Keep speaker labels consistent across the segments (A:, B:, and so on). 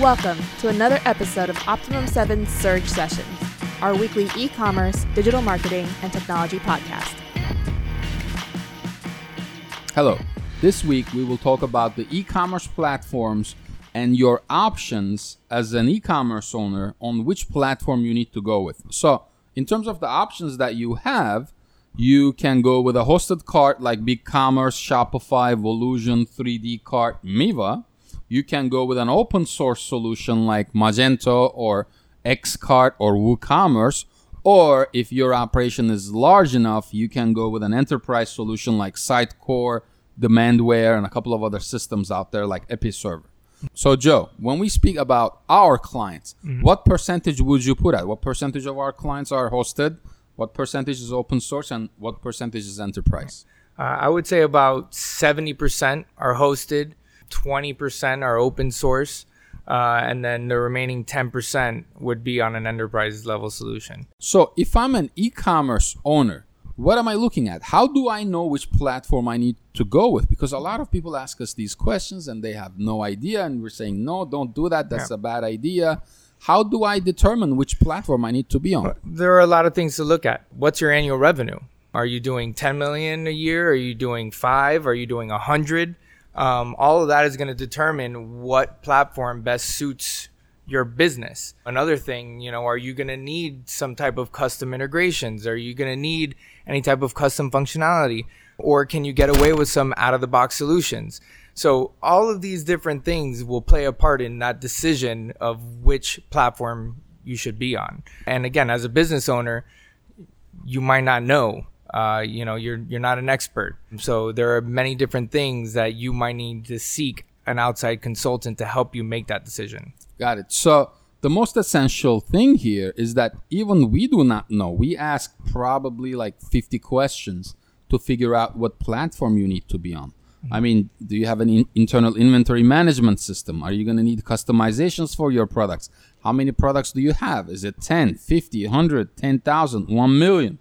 A: Welcome to another episode of Optimum 7 Surge Sessions, our weekly e commerce, digital marketing, and technology podcast.
B: Hello. This week we will talk about the e commerce platforms and your options as an e commerce owner on which platform you need to go with. So, in terms of the options that you have, you can go with a hosted cart like BigCommerce, Shopify, Volusion, 3D Cart, Miva you can go with an open source solution like Magento or Xcart or WooCommerce. Or if your operation is large enough, you can go with an enterprise solution like Sitecore, Demandware, and a couple of other systems out there like Episerver. So, Joe, when we speak about our clients, mm-hmm. what percentage would you put at? What percentage of our clients are hosted? What percentage is open source? And what percentage is enterprise?
C: Uh, I would say about 70% are hosted 20% are open source, uh, and then the remaining 10% would be on an enterprise level solution.
B: So if I'm an e commerce owner, what am I looking at? How do I know which platform I need to go with? Because a lot of people ask us these questions and they have no idea, and we're saying, no, don't do that. That's yeah. a bad idea. How do I determine which platform I need to be on?
C: There are a lot of things to look at. What's your annual revenue? Are you doing 10 million a year? Are you doing five? Are you doing 100? Um, all of that is going to determine what platform best suits your business. Another thing, you know, are you going to need some type of custom integrations? Are you going to need any type of custom functionality? Or can you get away with some out of the box solutions? So all of these different things will play a part in that decision of which platform you should be on. And again, as a business owner, you might not know uh, you know you're you're not an expert so there are many different things that you might need to seek an outside consultant to help you make that decision
B: got it so the most essential thing here is that even we do not know we ask probably like 50 questions to figure out what platform you need to be on mm-hmm. I mean, do you have an in- internal inventory management system? Are you going to need customizations for your products? How many products do you have? Is it 10, 50, 100, 10,000, 1 million?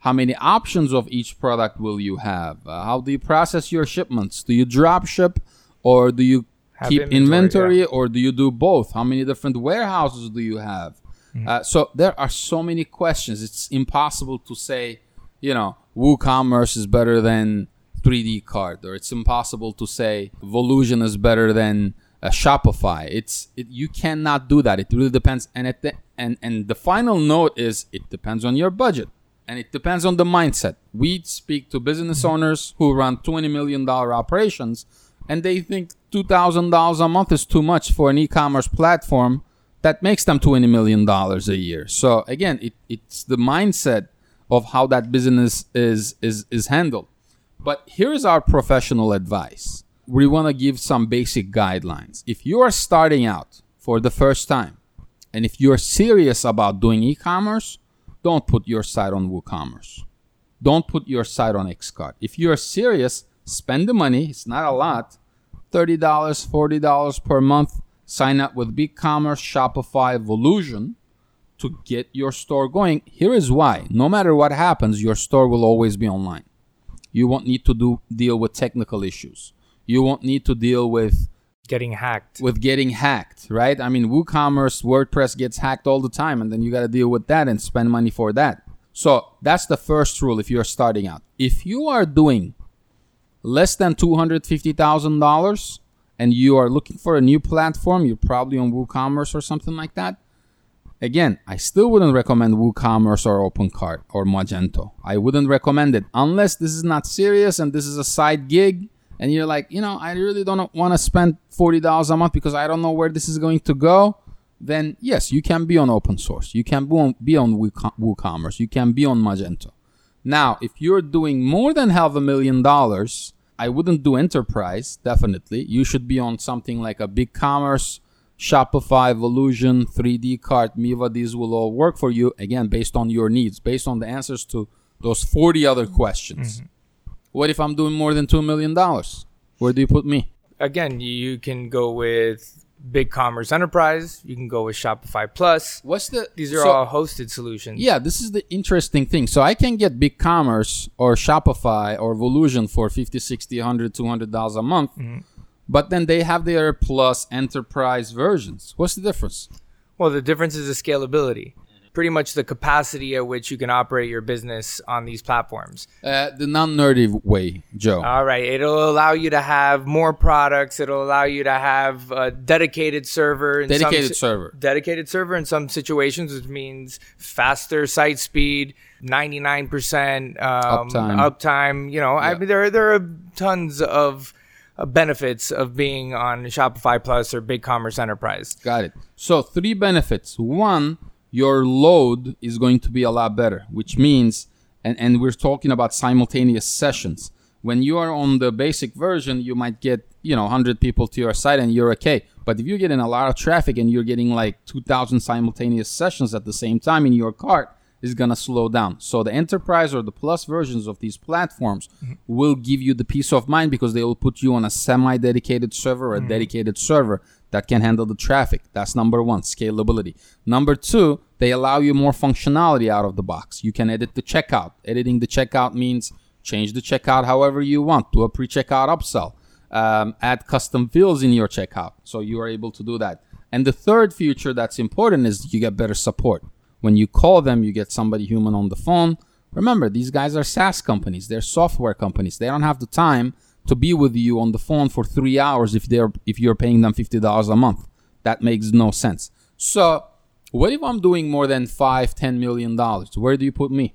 B: How many options of each product will you have? Uh, how do you process your shipments? Do you drop ship or do you have keep inventory, inventory yeah. or do you do both? How many different warehouses do you have? Mm-hmm. Uh, so there are so many questions. It's impossible to say, you know, WooCommerce is better than 3D Cart, or it's impossible to say Volusion is better than uh, Shopify. It's it, you cannot do that. It really depends. And at the and and the final note is it depends on your budget and it depends on the mindset. We speak to business mm-hmm. owners who run $20 million operations and they think $2,000 a month is too much for an e commerce platform that makes them $20 million a year. So, again, it, it's the mindset of how that business is, is, is handled. But here's our professional advice we want to give some basic guidelines. If you are starting out for the first time, and if you're serious about doing e commerce, don't put your site on WooCommerce. Don't put your site on Xcart. If you're serious, spend the money. It's not a lot. $30, $40 per month. Sign up with BigCommerce, Shopify, Volusion to get your store going. Here is why. No matter what happens, your store will always be online. You won't need to do deal with technical issues. You won't need to deal with
C: getting hacked.
B: With getting hacked, right? I mean, WooCommerce, WordPress gets hacked all the time, and then you got to deal with that and spend money for that. So that's the first rule if you're starting out. If you are doing less than $250,000 and you are looking for a new platform, you're probably on WooCommerce or something like that. Again, I still wouldn't recommend WooCommerce or OpenCart or Magento. I wouldn't recommend it unless this is not serious and this is a side gig and you're like, you know, I really don't want to spend $40 a month because I don't know where this is going to go, then yes, you can be on open source. You can be on, be on WooCommerce. You can be on Magento. Now, if you're doing more than half a million dollars, I wouldn't do enterprise, definitely. You should be on something like a big commerce, Shopify, Volusion, 3D Cart, Miva. These will all work for you, again, based on your needs, based on the answers to those 40 other questions. Mm-hmm. What if I'm doing more than $2 million? Where do you put me?
C: Again, you can go with Big Commerce Enterprise. You can go with Shopify Plus.
B: What's the?
C: These are so, all hosted solutions.
B: Yeah, this is the interesting thing. So I can get Big Commerce or Shopify or Volusion for 50, 60, 100, 200 dollars a month. Mm-hmm. But then they have their plus enterprise versions. What's the difference?
C: Well, the difference is the scalability. Pretty much the capacity at which you can operate your business on these platforms.
B: Uh, the non-nerdy way, Joe.
C: All right. It'll allow you to have more products. It'll allow you to have a dedicated server.
B: Dedicated
C: some,
B: server.
C: Dedicated server in some situations, which means faster site speed, 99% um,
B: Uptime.
C: uptime. You know, I mean, there, there are tons of uh, benefits of being on Shopify Plus or BigCommerce Enterprise.
B: Got it. So three benefits. One, your load is going to be a lot better, which means, and, and we're talking about simultaneous sessions. When you are on the basic version, you might get, you know, 100 people to your site and you're okay. But if you're getting a lot of traffic and you're getting like 2,000 simultaneous sessions at the same time in your cart, is going to slow down. So the enterprise or the plus versions of these platforms mm-hmm. will give you the peace of mind because they will put you on a semi-dedicated server or a mm-hmm. dedicated server that can handle the traffic. That's number 1, scalability. Number 2, they allow you more functionality out of the box. You can edit the checkout. Editing the checkout means change the checkout however you want, do a pre-checkout upsell, um, add custom fields in your checkout. So you are able to do that. And the third feature that's important is you get better support. When you call them, you get somebody human on the phone. Remember, these guys are SaaS companies. They're software companies. They don't have the time to be with you on the phone for three hours if they're if you're paying them fifty dollars a month. That makes no sense. So, what if I'm doing more than five, ten million dollars? Where do you put me?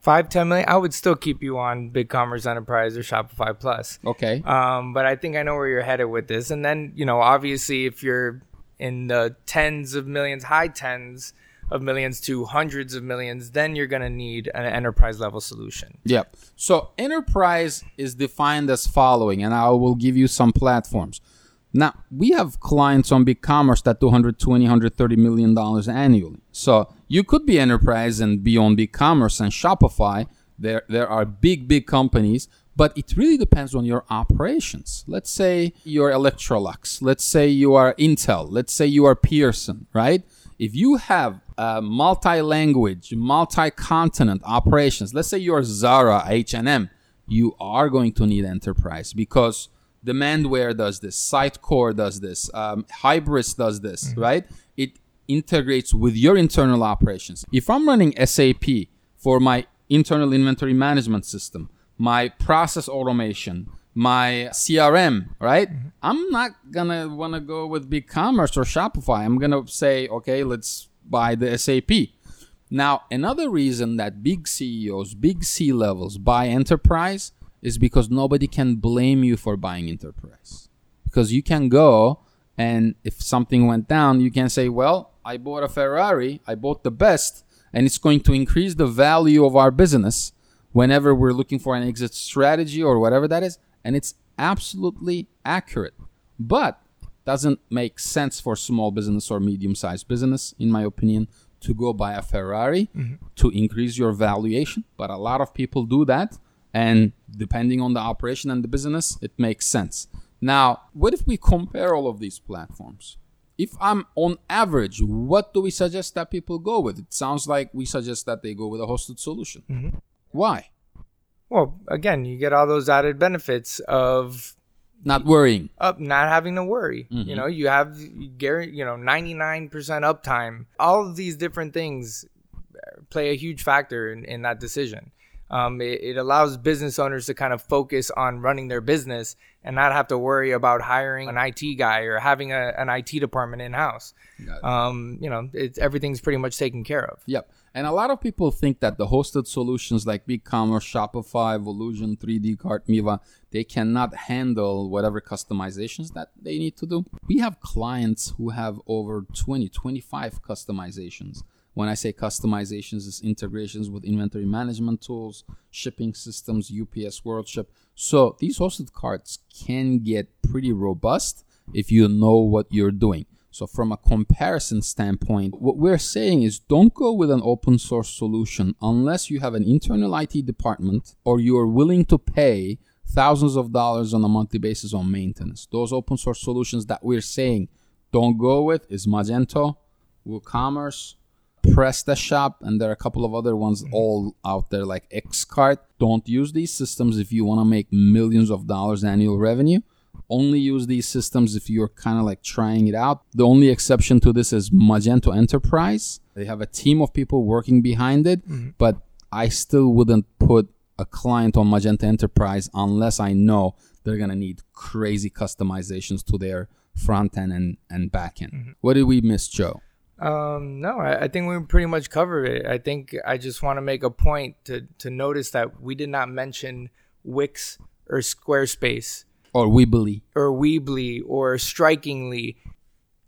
C: Five, ten million. I would still keep you on BigCommerce Enterprise or Shopify Plus.
B: Okay.
C: Um, but I think I know where you're headed with this. And then, you know, obviously, if you're in the tens of millions, high tens of millions to hundreds of millions, then you're going to need an enterprise level solution.
B: Yep. So enterprise is defined as following, and I will give you some platforms. Now, we have clients on BigCommerce that do 120, 130 million dollars annually. So you could be enterprise and be on BigCommerce and Shopify. There, there are big, big companies, but it really depends on your operations. Let's say you're Electrolux. Let's say you are Intel. Let's say you are Pearson, right? If you have uh, multi-language, multi-continent operations, let's say you're Zara, H&M, you are going to need enterprise because Demandware does this, Sitecore does this, um, Hybris does this, right? It integrates with your internal operations. If I'm running SAP for my internal inventory management system, my process automation, my CRM, right? Mm-hmm. I'm not gonna wanna go with BigCommerce or Shopify. I'm gonna say, okay, let's buy the SAP. Now, another reason that big CEOs, big C levels buy enterprise is because nobody can blame you for buying enterprise. Because you can go and if something went down, you can say, well, I bought a Ferrari, I bought the best, and it's going to increase the value of our business whenever we're looking for an exit strategy or whatever that is. And it's absolutely accurate. But doesn't make sense for small business or medium sized business, in my opinion, to go buy a Ferrari mm-hmm. to increase your valuation. But a lot of people do that. And depending on the operation and the business, it makes sense. Now, what if we compare all of these platforms? If I'm on average, what do we suggest that people go with? It sounds like we suggest that they go with a hosted solution. Mm-hmm. Why?
C: Well, again, you get all those added benefits of
B: Not worrying.
C: up not having to worry. You know, you have you you know, 99% uptime. All of these different things play a huge factor in, in that decision. Um, it, it allows business owners to kind of focus on running their business and not have to worry about hiring an IT guy or having a, an IT department in house. Um, you know, it's everything's pretty much taken care of.
B: Yep. And a lot of people think that the hosted solutions like BigCommerce, Shopify, Volusion, 3D Cart, Miva, they cannot handle whatever customizations that they need to do. We have clients who have over 20, 25 customizations. When I say customizations, it's integrations with inventory management tools, shipping systems, UPS WorldShip. So these hosted carts can get pretty robust if you know what you're doing. So from a comparison standpoint, what we're saying is don't go with an open source solution unless you have an internal IT department or you are willing to pay thousands of dollars on a monthly basis on maintenance. Those open source solutions that we're saying don't go with is Magento, WooCommerce, PrestaShop, and there are a couple of other ones mm-hmm. all out there like Xcart. Don't use these systems if you want to make millions of dollars annual revenue. Only use these systems if you're kind of like trying it out. The only exception to this is Magento Enterprise. They have a team of people working behind it, but I still wouldn't put a client on Magento Enterprise unless I know they're gonna need crazy customizations to their front end and, and back end. What did we miss, Joe?
C: Um, no, I, I think we pretty much covered it. I think I just want to make a point to, to notice that we did not mention Wix or Squarespace
B: Or Weebly.
C: or Weebly or Strikingly.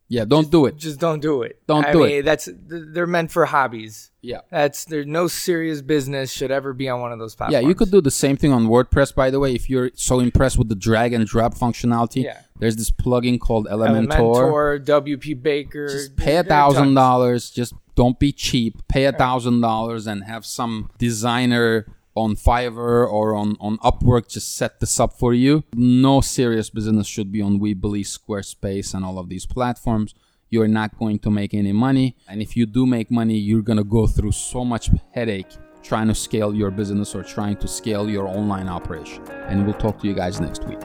B: Yeah, don't do it.
C: Just don't do it.
B: Don't
C: I
B: do
C: mean,
B: it.
C: That's they're meant for hobbies.
B: Yeah.
C: That's there's no serious business should ever be on one of those platforms.
B: Yeah, you could do the same thing on WordPress, by the way. If you're so impressed with the drag and drop functionality,
C: Yeah.
B: there's this plugin called Elementor.
C: Elementor, WP Baker.
B: Just pay a thousand dollars. Just don't be cheap. Pay a thousand dollars and have some designer on Fiverr or on, on Upwork just set this up for you. No serious business should be on Weebly, Squarespace, and all of these platforms. You're not going to make any money. And if you do make money, you're going to go through so much headache trying to scale your business or trying to scale your online operation. And we'll talk to you guys next week.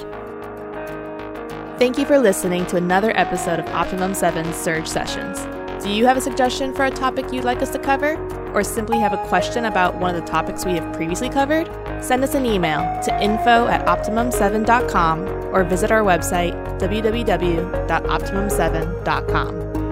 A: Thank you for listening to another episode of Optimum 7 Surge Sessions. Do you have a suggestion for a topic you'd like us to cover? Or simply have a question about one of the topics we have previously covered? Send us an email to info at optimum7.com or visit our website www.optimum7.com.